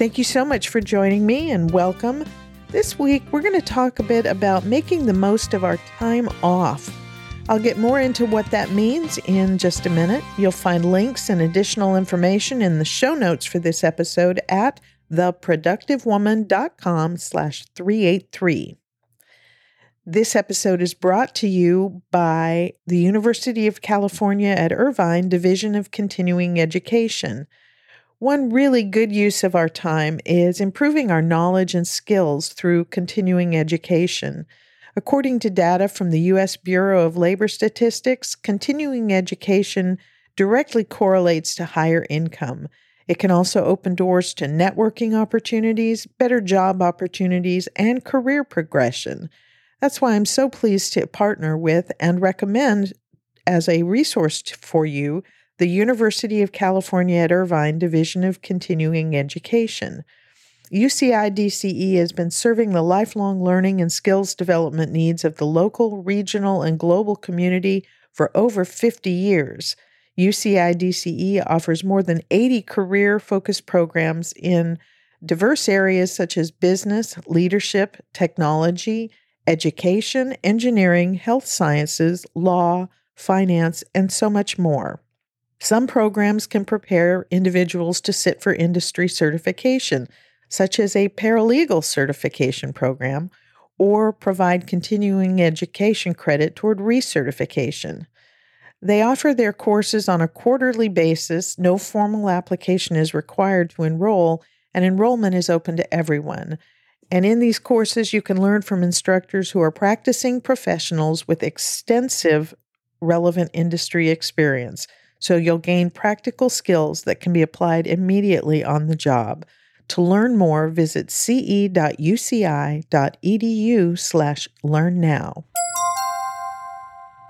Thank you so much for joining me and welcome. This week, we're going to talk a bit about making the most of our time off. I'll get more into what that means in just a minute. You'll find links and additional information in the show notes for this episode at theproductivewoman.com slash 383. This episode is brought to you by the University of California at Irvine Division of Continuing Education. One really good use of our time is improving our knowledge and skills through continuing education. According to data from the U.S. Bureau of Labor Statistics, continuing education directly correlates to higher income. It can also open doors to networking opportunities, better job opportunities, and career progression. That's why I'm so pleased to partner with and recommend as a resource for you the University of California at Irvine Division of Continuing Education. UCI DCE has been serving the lifelong learning and skills development needs of the local, regional, and global community for over 50 years. UCI DCE offers more than 80 career focused programs in diverse areas such as business, leadership, technology, education, engineering, health sciences, law, finance, and so much more. Some programs can prepare individuals to sit for industry certification, such as a paralegal certification program, or provide continuing education credit toward recertification. They offer their courses on a quarterly basis. No formal application is required to enroll, and enrollment is open to everyone. And in these courses, you can learn from instructors who are practicing professionals with extensive relevant industry experience so you'll gain practical skills that can be applied immediately on the job. To learn more, visit ce.uci.edu slash learn now.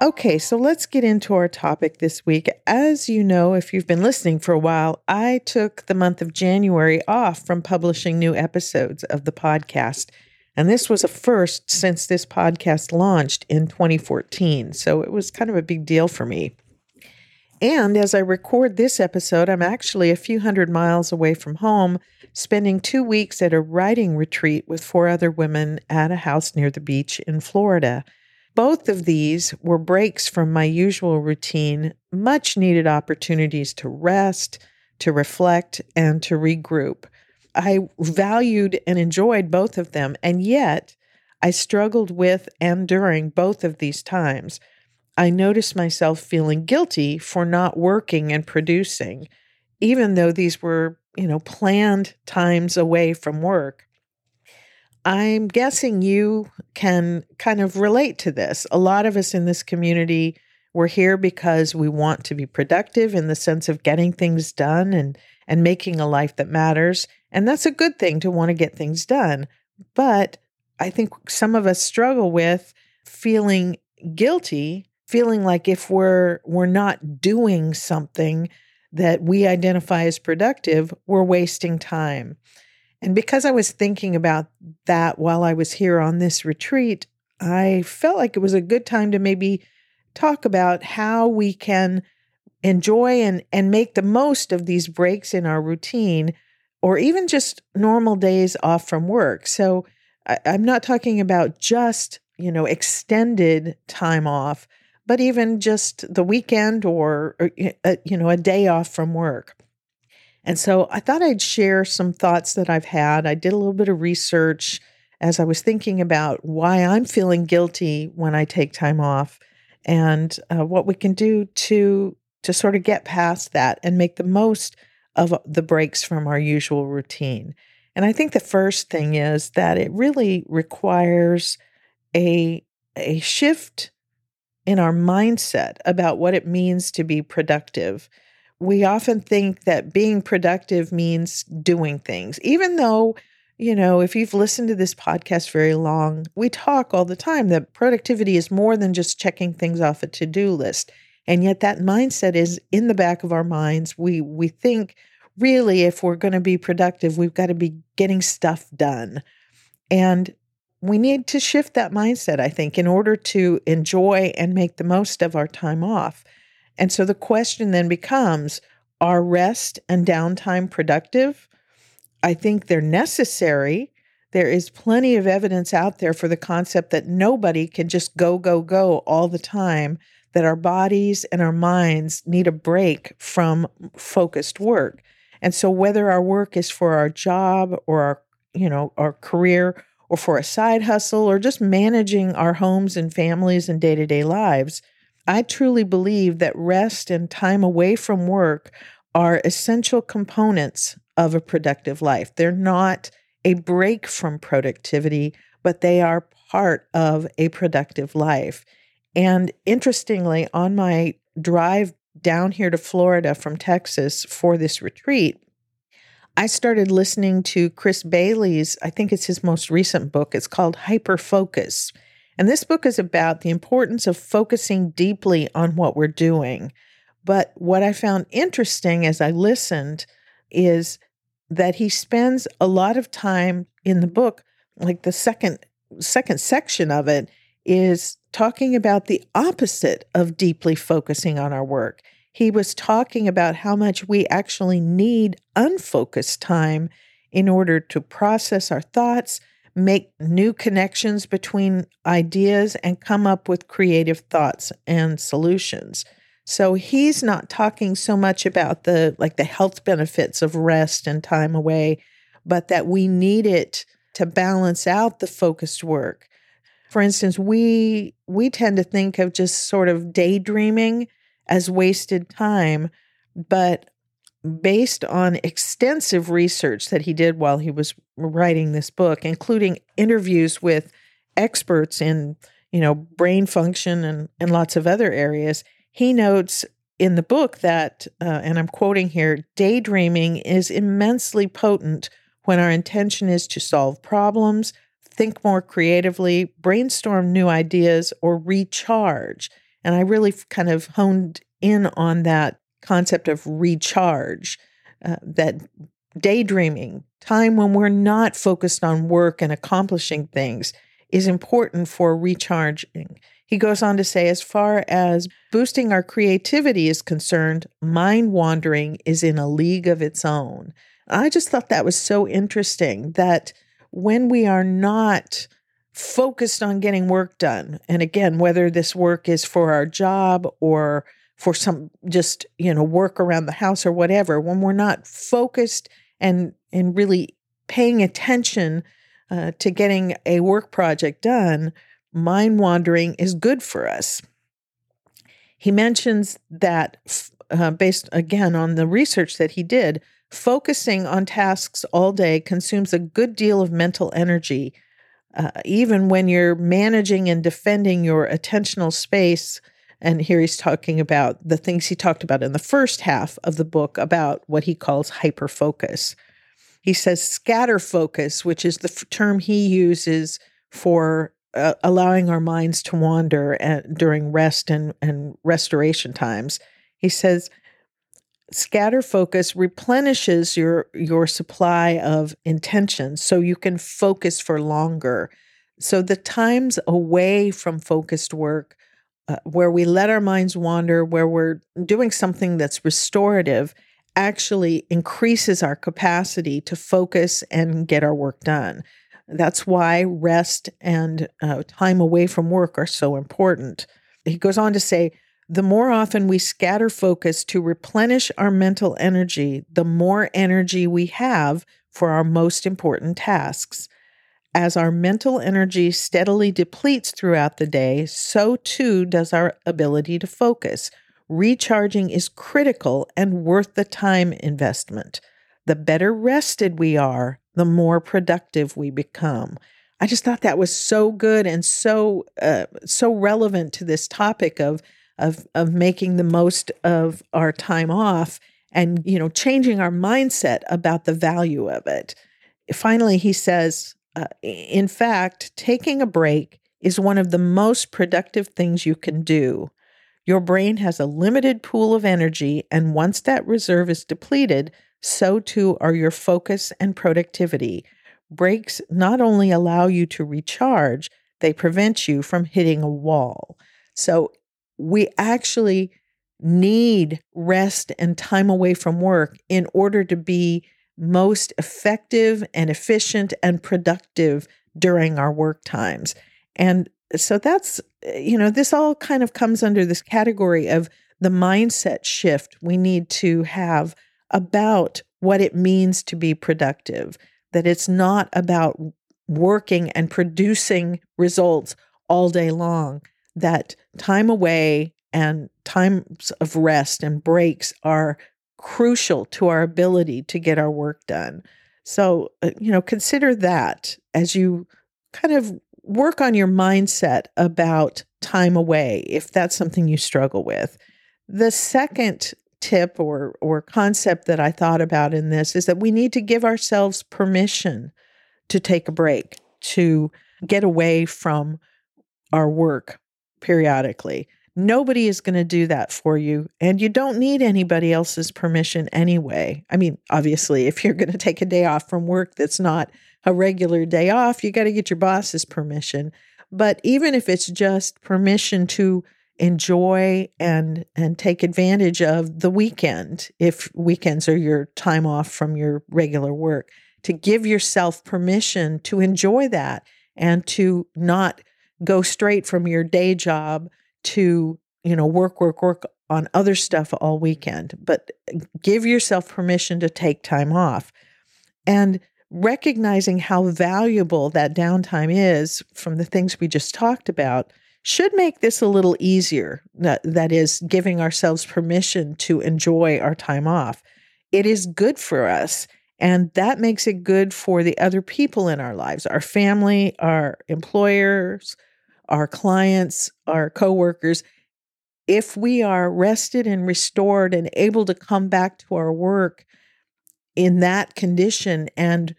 Okay, so let's get into our topic this week. As you know, if you've been listening for a while, I took the month of January off from publishing new episodes of the podcast. And this was a first since this podcast launched in 2014. So it was kind of a big deal for me. And as I record this episode, I'm actually a few hundred miles away from home, spending two weeks at a writing retreat with four other women at a house near the beach in Florida. Both of these were breaks from my usual routine, much needed opportunities to rest, to reflect, and to regroup. I valued and enjoyed both of them, and yet I struggled with and during both of these times. I noticed myself feeling guilty for not working and producing, even though these were, you know, planned times away from work. I'm guessing you can kind of relate to this. A lot of us in this community, we're here because we want to be productive in the sense of getting things done and, and making a life that matters. And that's a good thing to want to get things done. But I think some of us struggle with feeling guilty feeling like if we're we're not doing something that we identify as productive, we're wasting time. And because I was thinking about that while I was here on this retreat, I felt like it was a good time to maybe talk about how we can enjoy and, and make the most of these breaks in our routine or even just normal days off from work. So I, I'm not talking about just, you know, extended time off, but even just the weekend or, or uh, you know a day off from work. And so I thought I'd share some thoughts that I've had. I did a little bit of research as I was thinking about why I'm feeling guilty when I take time off and uh, what we can do to to sort of get past that and make the most of the breaks from our usual routine. And I think the first thing is that it really requires a a shift in our mindset about what it means to be productive. We often think that being productive means doing things, even though you know, if you've listened to this podcast very long, we talk all the time that productivity is more than just checking things off a to do list. And yet that mindset is in the back of our minds. We, we think really if we're going to be productive, we've got to be getting stuff done. And we need to shift that mindset, I think, in order to enjoy and make the most of our time off. And so the question then becomes are rest and downtime productive? I think they're necessary. There is plenty of evidence out there for the concept that nobody can just go, go, go all the time, that our bodies and our minds need a break from focused work. And so whether our work is for our job or our, you know, our career or for a side hustle or just managing our homes and families and day-to-day lives, I truly believe that rest and time away from work are essential components of a productive life. They're not a break from productivity, but they are part of a productive life. And interestingly, on my drive down here to Florida from Texas for this retreat, I started listening to Chris Bailey's, I think it's his most recent book. It's called Hyperfocus. And this book is about the importance of focusing deeply on what we're doing. But what I found interesting as I listened is that he spends a lot of time in the book, like the second second section of it is talking about the opposite of deeply focusing on our work. He was talking about how much we actually need unfocused time in order to process our thoughts, make new connections between ideas, and come up with creative thoughts and solutions. So he's not talking so much about the like the health benefits of rest and time away, but that we need it to balance out the focused work. For instance, we we tend to think of just sort of daydreaming as wasted time, but based on extensive research that he did while he was writing this book, including interviews with experts in, you know, brain function and, and lots of other areas, he notes in the book that, uh, and I'm quoting here, daydreaming is immensely potent when our intention is to solve problems, think more creatively, brainstorm new ideas, or recharge. And I really kind of honed in on that concept of recharge, uh, that daydreaming, time when we're not focused on work and accomplishing things, is important for recharging. He goes on to say, as far as boosting our creativity is concerned, mind wandering is in a league of its own. I just thought that was so interesting that when we are not focused on getting work done, and again, whether this work is for our job or for some just, you know, work around the house or whatever, when we're not focused and and really paying attention uh, to getting a work project done, mind wandering is good for us. He mentions that, uh, based again on the research that he did, focusing on tasks all day consumes a good deal of mental energy. Uh, even when you're managing and defending your attentional space, and here he's talking about the things he talked about in the first half of the book about what he calls hyper focus. He says scatter focus, which is the f- term he uses for uh, allowing our minds to wander at, during rest and, and restoration times. He says, scatter focus replenishes your your supply of intention so you can focus for longer so the times away from focused work uh, where we let our minds wander where we're doing something that's restorative actually increases our capacity to focus and get our work done that's why rest and uh, time away from work are so important. He goes on to say, the more often we scatter focus to replenish our mental energy, the more energy we have for our most important tasks. As our mental energy steadily depletes throughout the day, so too does our ability to focus. Recharging is critical and worth the time investment. The better rested we are, the more productive we become. I just thought that was so good and so uh, so relevant to this topic of of of making the most of our time off and you know changing our mindset about the value of it. finally, he says, uh, in fact, taking a break is one of the most productive things you can do. Your brain has a limited pool of energy, and once that reserve is depleted, so too are your focus and productivity. Breaks not only allow you to recharge, they prevent you from hitting a wall. So, we actually need rest and time away from work in order to be most effective and efficient and productive during our work times. And so that's, you know, this all kind of comes under this category of the mindset shift we need to have about what it means to be productive, that it's not about working and producing results all day long, that time away and times of rest and breaks are crucial to our ability to get our work done. So, uh, you know, consider that as you kind of work on your mindset about time away if that's something you struggle with. The second tip or or concept that I thought about in this is that we need to give ourselves permission to take a break, to get away from our work periodically. Nobody is going to do that for you, and you don't need anybody else's permission anyway. I mean, obviously, if you're going to take a day off from work that's not a regular day off, you got to get your boss's permission. But even if it's just permission to enjoy and and take advantage of the weekend if weekends are your time off from your regular work to give yourself permission to enjoy that and to not go straight from your day job to you know work work work on other stuff all weekend but eh, give yourself permission to take time off and recognizing how valuable that downtime is from the things we just talked about should make this a little easier. That, that is, giving ourselves permission to enjoy our time off. It is good for us. And that makes it good for the other people in our lives our family, our employers, our clients, our coworkers. If we are rested and restored and able to come back to our work in that condition and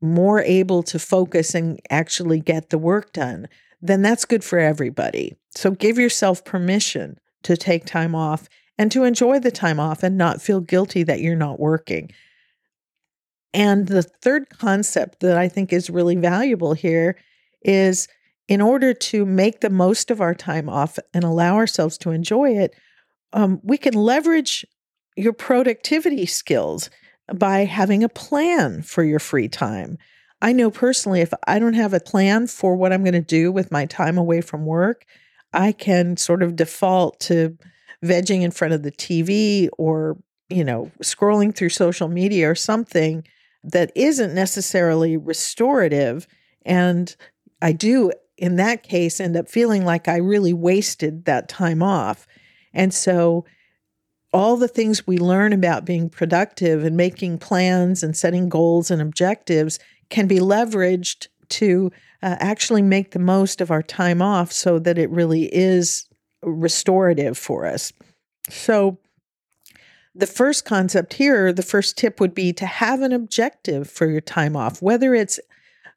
more able to focus and actually get the work done, then that's good for everybody. So give yourself permission to take time off and to enjoy the time off and not feel guilty that you're not working. And the third concept that I think is really valuable here is in order to make the most of our time off and allow ourselves to enjoy it, um, we can leverage your productivity skills by having a plan for your free time. I know personally, if I don't have a plan for what I'm going to do with my time away from work, I can sort of default to vegging in front of the TV or, you know, scrolling through social media or something that isn't necessarily restorative. And I do, in that case, end up feeling like I really wasted that time off. And so, all the things we learn about being productive and making plans and setting goals and objectives can be leveraged to uh, actually make the most of our time off so that it really is restorative for us. So, the first concept here, the first tip would be to have an objective for your time off, whether it's,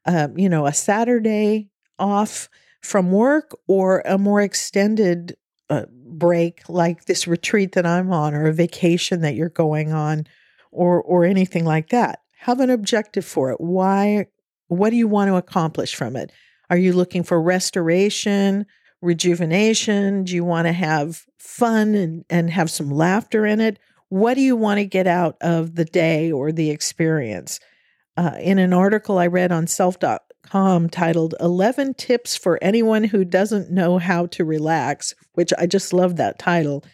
uh, you know, a Saturday off from work or a more extended uh, break like this retreat that I'm on or a vacation that you're going on or or anything like that have an objective for it. Why? What do you want to accomplish from it? Are you looking for restoration, rejuvenation? Do you want to have fun and, and have some laughter in it? What do you want to get out of the day or the experience? Uh, in an article I read on self.com titled 11 Tips for Anyone Who Doesn't Know How to Relax, which I just love that title.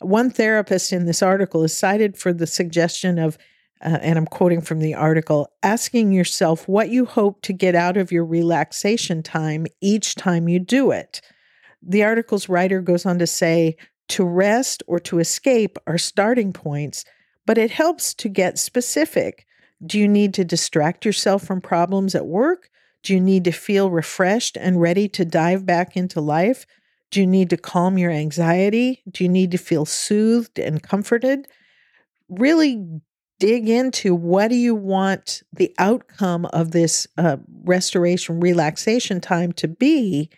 One therapist in this article is cited for the suggestion of uh, and I'm quoting from the article, asking yourself what you hope to get out of your relaxation time each time you do it. The article's writer goes on to say to rest or to escape are starting points, but it helps to get specific. Do you need to distract yourself from problems at work? Do you need to feel refreshed and ready to dive back into life? Do you need to calm your anxiety? Do you need to feel soothed and comforted? Really dig into what do you want the outcome of this uh, restoration relaxation time to be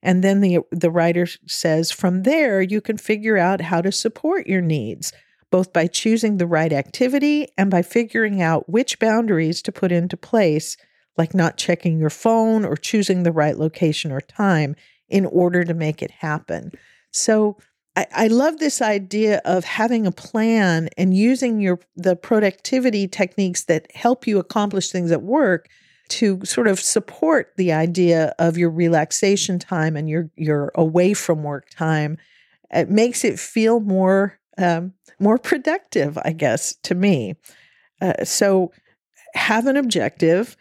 and then the the writer says from there you can figure out how to support your needs both by choosing the right activity and by figuring out which boundaries to put into place like not checking your phone or choosing the right location or time in order to make it happen so I, I love this idea of having a plan and using your the productivity techniques that help you accomplish things at work to sort of support the idea of your relaxation time and your your away from work time. It makes it feel more um, more productive, I guess, to me. Uh, so have an objective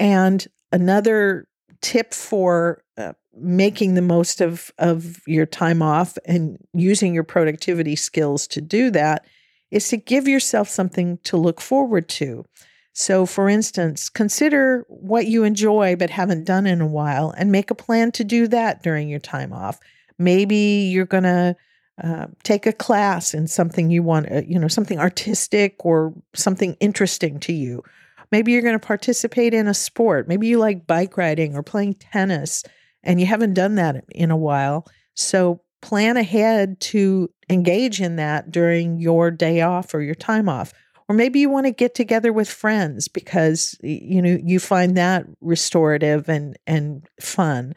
and another tip for uh, making the most of of your time off and using your productivity skills to do that is to give yourself something to look forward to. So, for instance, consider what you enjoy but haven't done in a while and make a plan to do that during your time off. Maybe you're going to uh, take a class in something you want, uh, you know, something artistic or something interesting to you. Maybe you're going to participate in a sport. Maybe you like bike riding or playing tennis and you haven't done that in a while. So plan ahead to engage in that during your day off or your time off. Or maybe you want to get together with friends because you know you find that restorative and and fun.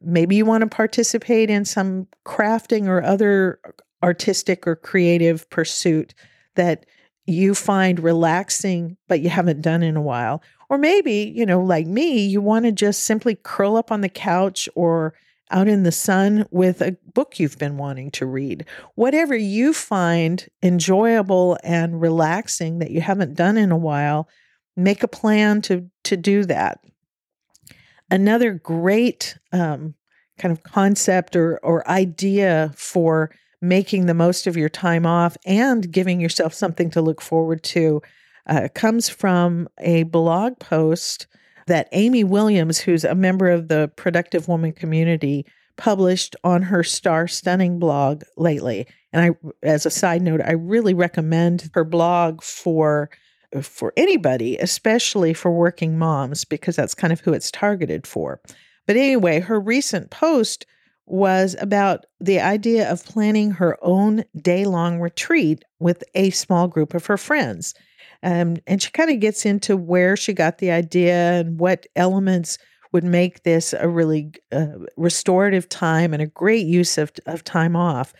Maybe you want to participate in some crafting or other artistic or creative pursuit that you find relaxing but you haven't done in a while. Or maybe, you know, like me, you want to just simply curl up on the couch or out in the sun with a book you've been wanting to read. Whatever you find enjoyable and relaxing that you haven't done in a while, make a plan to to do that. Another great um, kind of concept or or idea for making the most of your time off and giving yourself something to look forward to uh, comes from a blog post that Amy Williams, who's a member of the Productive Woman community, published on her Star Stunning blog lately. And I, as a side note, I really recommend her blog for for anybody, especially for working moms, because that's kind of who it's targeted for. But anyway, her recent post was about the idea of planning her own day long retreat with a small group of her friends. Um, and she kind of gets into where she got the idea and what elements would make this a really uh, restorative time and a great use of, of time off.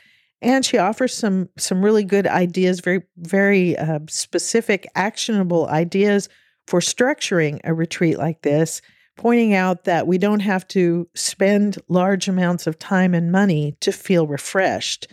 And she offers some some really good ideas, very very uh, specific, actionable ideas for structuring a retreat like this pointing out that we don't have to spend large amounts of time and money to feel refreshed.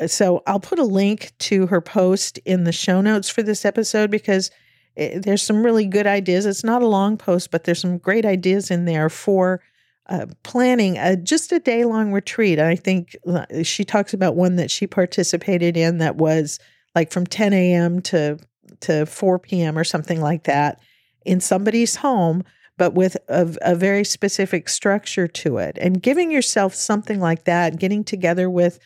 Uh, so I'll put a link to her post in the show notes for this episode because it, there's some really good ideas. It's not a long post, but there's some great ideas in there for uh, planning a, just a day long retreat. I think uh, she talks about one that she participated in that was like from 10 a.m. to to 4 p.m. or something like that in somebody's home but with a, a, very specific structure to it. And giving yourself something like that, getting together with,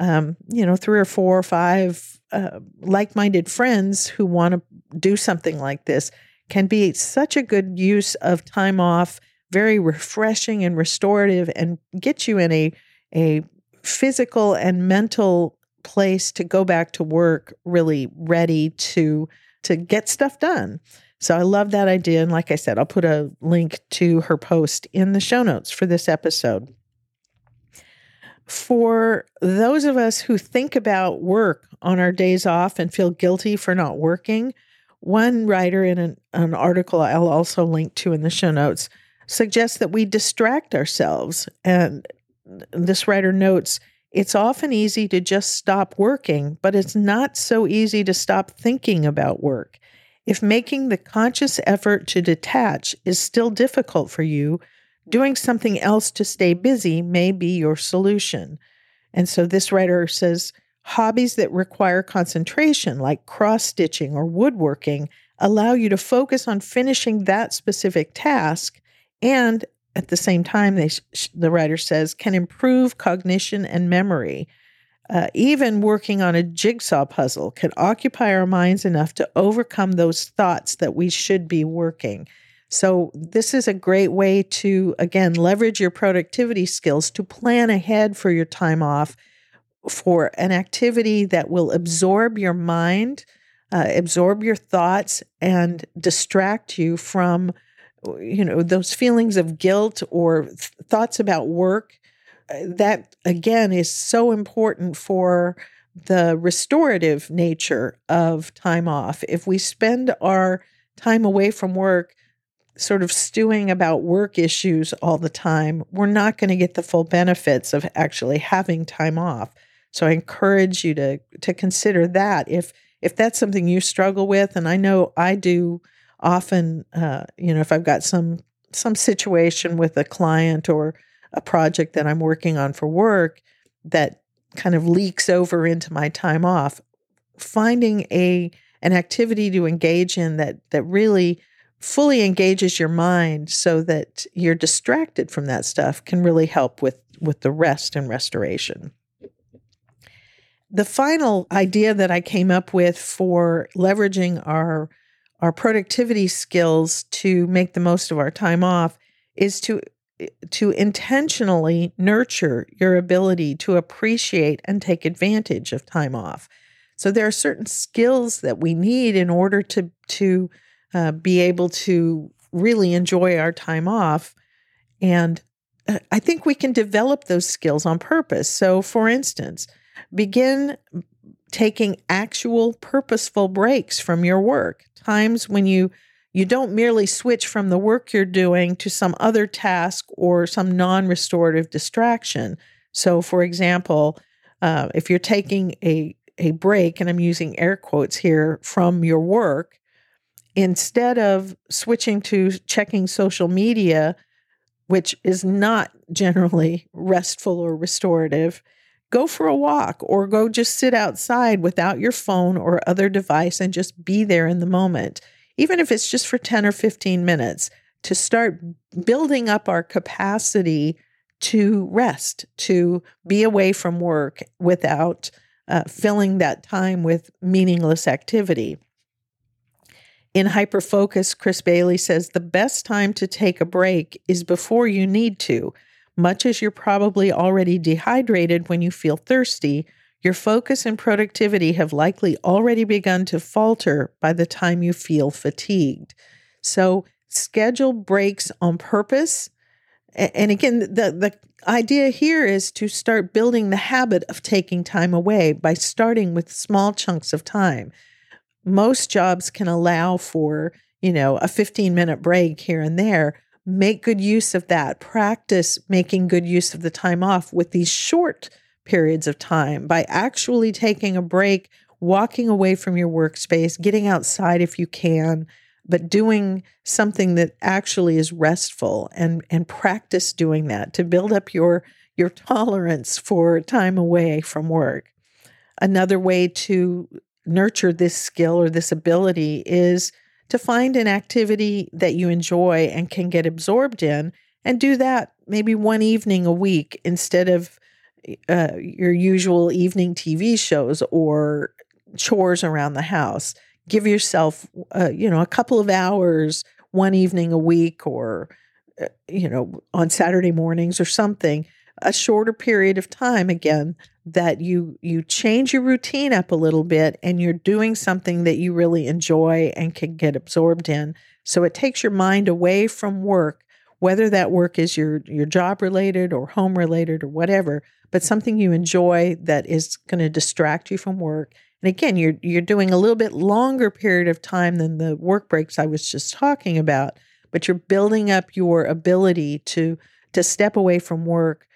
um, you know, three or four or five uh, like minded friends who want to do something like this can be such a good use of time off, very refreshing and restorative, and get you in a, a physical and mental place to go back to work really ready to to get stuff done. So I love that idea. And like I said, I'll put a link to her post in the show notes for this episode. For those of us who think about work on our days off and feel guilty for not working, one writer in an, an article I'll also link to in the show notes suggests that we distract ourselves. And this writer notes it's often easy to just stop working, but it's not so easy to stop thinking about work. If making the conscious effort to detach is still difficult for you, doing something else to stay busy may be your solution. And so this writer says hobbies that require concentration, like cross stitching or woodworking, allow you to focus on finishing that specific task and at the same time they the writer says can improve cognition and memory Uh, even working on a jigsaw puzzle can occupy our minds enough to overcome those thoughts that we should be working. So, this is a great way to, again, leverage your productivity skills to plan ahead for your time off for an activity that will absorb your mind, uh, absorb your thoughts, and distract you from, you know, those feelings of guilt or th- thoughts about work. That, again, is so important for the restorative nature of time off. If we spend our time away from work sort of stewing about work issues all the time, we're not going to get the full benefits of actually having time off. So I encourage you to to consider that if if that's something you struggle with, and I know I do often. Uh, you know, if I've got some some situation with a client or a project that I'm working on for work that kind of leaks over into my time off, finding a an activity to engage in that that really fully engages your mind so that you're distracted from that stuff can really help with with the rest and restoration. The final idea that I came up with for leveraging our our productivity skills to make the most of our time off is to to intentionally nurture your ability to appreciate and take advantage of time off. So there are certain skills that we need in order to to uh, be able to really enjoy our time off. And uh, I think we can develop those skills on purpose. So, for instance, begin taking actual purposeful breaks from your work, times when you you don't merely switch from the work you're doing to some other task or some non restorative distraction. So, for example, uh, if you're taking a, a break, and I'm using air quotes here, from your work, instead of switching to checking social media, which is not generally restful or restorative, go for a walk or go just sit outside without your phone or other device and just be there in the moment, even if it's just for 10 or 15 minutes, to start building up our capacity to rest, to be away from work without uh, filling that time with meaningless activity. In Hyperfocus, Chris Bailey says the best time to take a break is before you need to. Much as you're probably already dehydrated when you feel thirsty, your focus and productivity have likely already begun to falter by the time you feel fatigued. So, schedule breaks on purpose. And again, the, the idea here is to start building the habit of taking time away by starting with small chunks of time most jobs can allow for, you know, a 15 minute break here and there. Make good use of that. Practice making good use of the time off with these short periods of time by actually taking a break, walking away from your workspace, getting outside if you can, but doing something that actually is restful and and practice doing that to build up your your tolerance for time away from work. Another way to nurture this skill or this ability is to find an activity that you enjoy and can get absorbed in and do that maybe one evening a week instead of uh, your usual evening TV shows or chores around the house. Give yourself, uh, you know, a couple of hours one evening a week or, uh, you know, on Saturday mornings or something, a shorter period of time again that you you change your routine up a little bit and you're doing something that you really enjoy and can get absorbed in so it takes your mind away from work whether that work is your your job related or home related or whatever but something you enjoy that is going to distract you from work and again you're you're doing a little bit longer period of time than the work breaks I was just talking about but you're building up your ability to to step away from work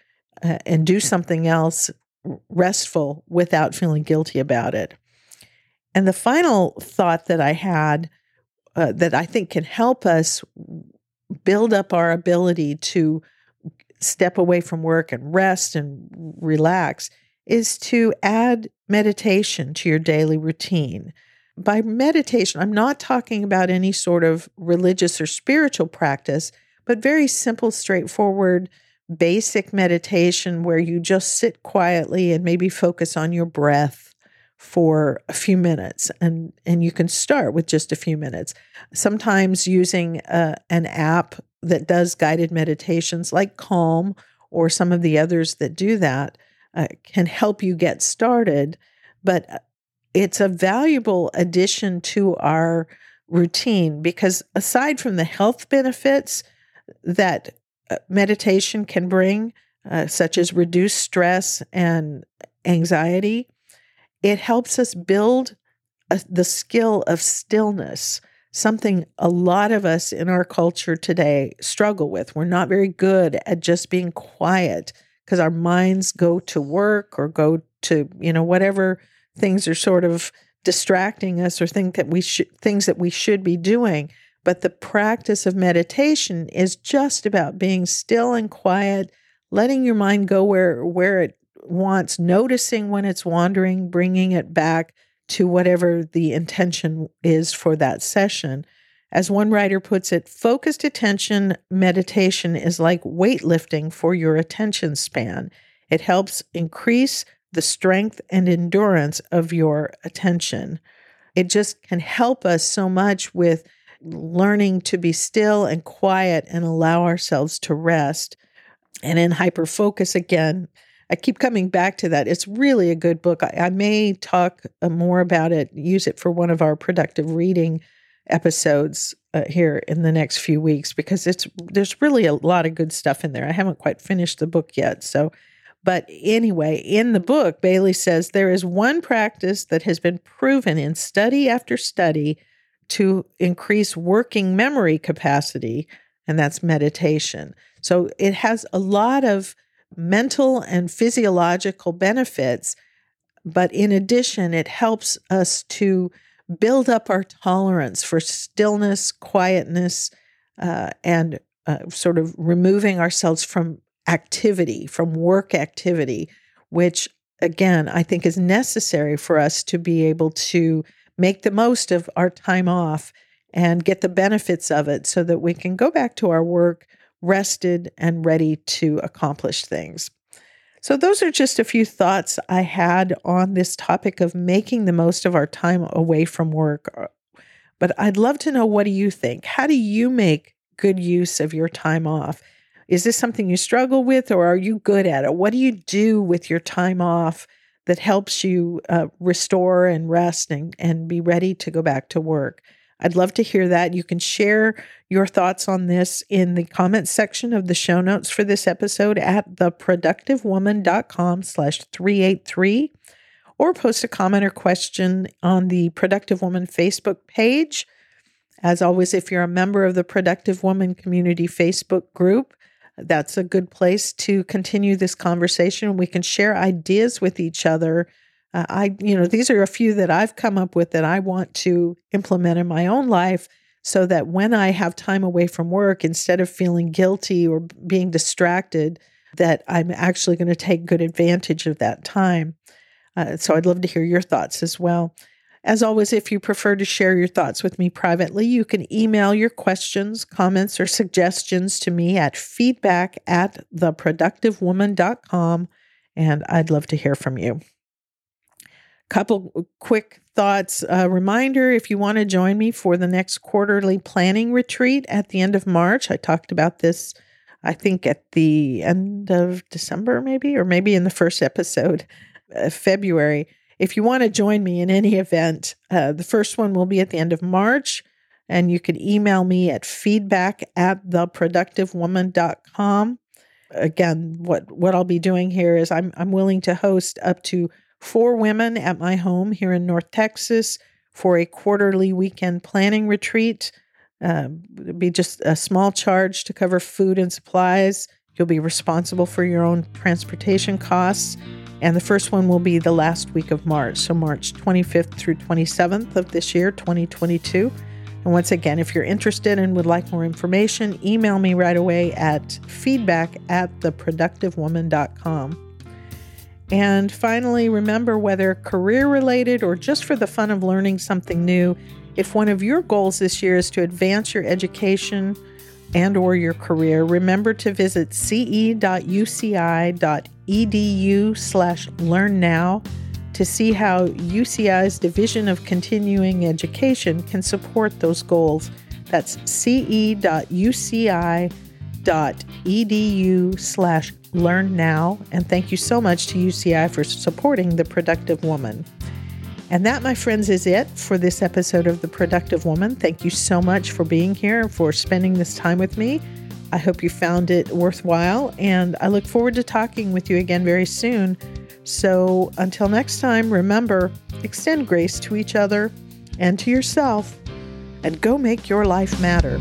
uh, and do something else restful without feeling guilty about it. And the final thought that I had uh, that I think can help us build up our ability to step away from work and rest and relax is to add meditation to your daily routine. By meditation, I'm not talking about any sort of religious or spiritual practice, but very simple, straightforward basic meditation where you just sit quietly and maybe focus on your breath for a few minutes and and you can start with just a few minutes. Sometimes using uh, an app that does guided meditations like calm or some of the others that do that uh, can help you get started but uh, it's a valuable addition to our routine because aside from the health benefits that uh, meditation can bring, uh, such as reduced stress and anxiety, it helps us build a, the skill of stillness, something a lot of us in our culture today struggle with. We're not very good at just being quiet because our minds go to work or go to, you know, whatever things are sort of distracting us or think that we should things that we should be doing but the practice of meditation is just about being still and quiet letting your mind go where where it wants noticing when it's wandering bringing it back to whatever the intention is for that session as one writer puts it focused attention meditation is like weightlifting for your attention span it helps increase the strength and endurance of your attention. It just can help us so much with learning to be still and quiet and allow ourselves to rest. And in Hyperfocus again, I keep coming back to that. It's really a good book. I, I may talk uh, more about it, use it for one of our productive reading episodes uh, here in the next few weeks because it's there's really a lot of good stuff in there. I haven't quite finished the book yet, so but anyway, in the book, Bailey says there is one practice that has been proven in study after study to increase working memory capacity, and that's meditation. So it has a lot of mental and physiological benefits, but in addition, it helps us to build up our tolerance for stillness, quietness, uh, and uh, sort of removing ourselves from activity, from work activity, which again, I think is necessary for us to be able to make the most of our time off and get the benefits of it so that we can go back to our work rested and ready to accomplish things. So, those are just a few thoughts I had on this topic of making the most of our time away from work. But I'd love to know what do you think? How do you make good use of your time off? Is this something you struggle with or are you good at it? What do you do with your time off that helps you uh, restore and rest and, and be ready to go back to work? I'd love to hear that. You can share your thoughts on this in the comments section of the show notes for this episode at theproductivewoman.com slash 383 or post a comment or question on the Productive Woman Facebook page. As always, if you're a member of the Productive Woman Community Facebook group, that's a good place to continue this conversation. We can share ideas with each other. Uh, I, you know, these are a few that I've come up with that I want to implement in my own life so that when I have time away from work, instead of feeling guilty or being distracted, that I'm actually going to take good advantage of that time. Uh, so I'd love to hear your thoughts as well. As always, if you prefer to share your thoughts with me privately, you can email your questions, comments, or suggestions to me at feedback at theproductivewoman.com, and I'd love to hear from you. Couple quick thoughts. A reminder if you want to join me for the next quarterly planning retreat at the end of March, I talked about this, I think, at the end of December, maybe, or maybe in the first episode of February. If you want to join me in any event, uh, the first one will be at the end of March. And you can email me at feedback at theproductivewoman.com. Again, what, what I'll be doing here is I'm, I'm willing to host up to four women at my home here in North Texas for a quarterly weekend planning retreat. Uh, it'll be just a small charge to cover food and supplies. You'll be responsible for your own transportation costs. And the first one will be the last week of March, so March 25th through 27th of this year, 2022. And once again, if you're interested and would like more information, email me right away at feedback at theproductivewoman.com. And finally, remember whether career related or just for the fun of learning something new, if one of your goals this year is to advance your education, and or your career, remember to visit ce.uci.edu slash learn now to see how UCI's Division of Continuing Education can support those goals. That's ce.uci.edu slash learn now. And thank you so much to UCI for supporting the productive woman. And that, my friends, is it for this episode of The Productive Woman. Thank you so much for being here, for spending this time with me. I hope you found it worthwhile, and I look forward to talking with you again very soon. So until next time, remember extend grace to each other and to yourself, and go make your life matter.